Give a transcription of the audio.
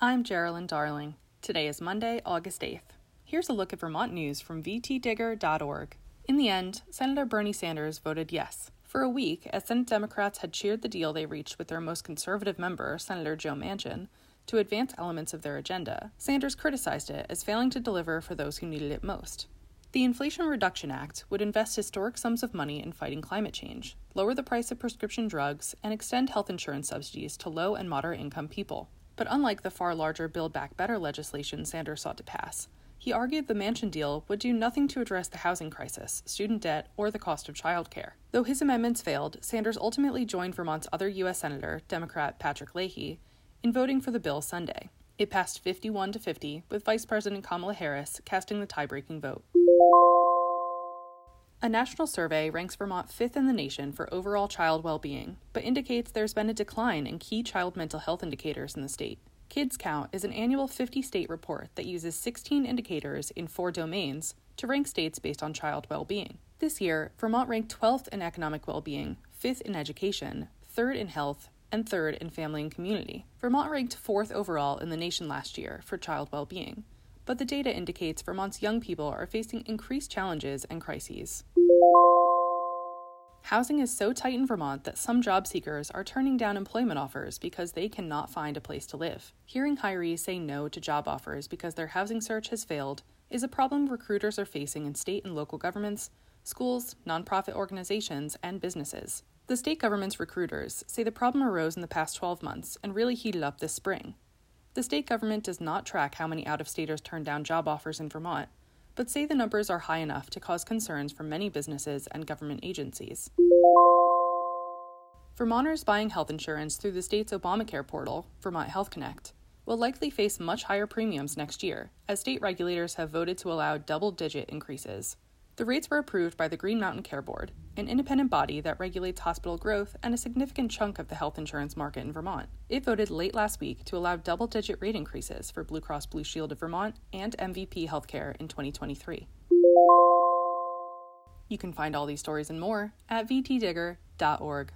I'm Geraldine Darling. Today is Monday, August 8th. Here's a look at Vermont news from vtdigger.org. In the end, Senator Bernie Sanders voted yes. For a week, as Senate Democrats had cheered the deal they reached with their most conservative member, Senator Joe Manchin, to advance elements of their agenda, Sanders criticized it as failing to deliver for those who needed it most. The Inflation Reduction Act would invest historic sums of money in fighting climate change, lower the price of prescription drugs, and extend health insurance subsidies to low and moderate income people. But unlike the far larger Build Back Better legislation Sanders sought to pass, he argued the Manchin deal would do nothing to address the housing crisis, student debt, or the cost of childcare. Though his amendments failed, Sanders ultimately joined Vermont's other U.S. Senator, Democrat Patrick Leahy, in voting for the bill Sunday. It passed 51 to 50, with Vice President Kamala Harris casting the tie-breaking vote. A national survey ranks Vermont fifth in the nation for overall child well being, but indicates there's been a decline in key child mental health indicators in the state. Kids Count is an annual 50 state report that uses 16 indicators in four domains to rank states based on child well being. This year, Vermont ranked 12th in economic well being, 5th in education, 3rd in health, and 3rd in family and community. Vermont ranked 4th overall in the nation last year for child well being, but the data indicates Vermont's young people are facing increased challenges and crises. Housing is so tight in Vermont that some job seekers are turning down employment offers because they cannot find a place to live. Hearing hirees say no to job offers because their housing search has failed is a problem recruiters are facing in state and local governments, schools, nonprofit organizations, and businesses. The state government's recruiters say the problem arose in the past 12 months and really heated up this spring. The state government does not track how many out of staters turn down job offers in Vermont, but say the numbers are high enough to cause concerns for many businesses and government agencies. Vermonters buying health insurance through the state's Obamacare portal, Vermont Health Connect, will likely face much higher premiums next year, as state regulators have voted to allow double digit increases. The rates were approved by the Green Mountain Care Board, an independent body that regulates hospital growth and a significant chunk of the health insurance market in Vermont. It voted late last week to allow double digit rate increases for Blue Cross Blue Shield of Vermont and MVP Healthcare in 2023. You can find all these stories and more at vtdigger.org.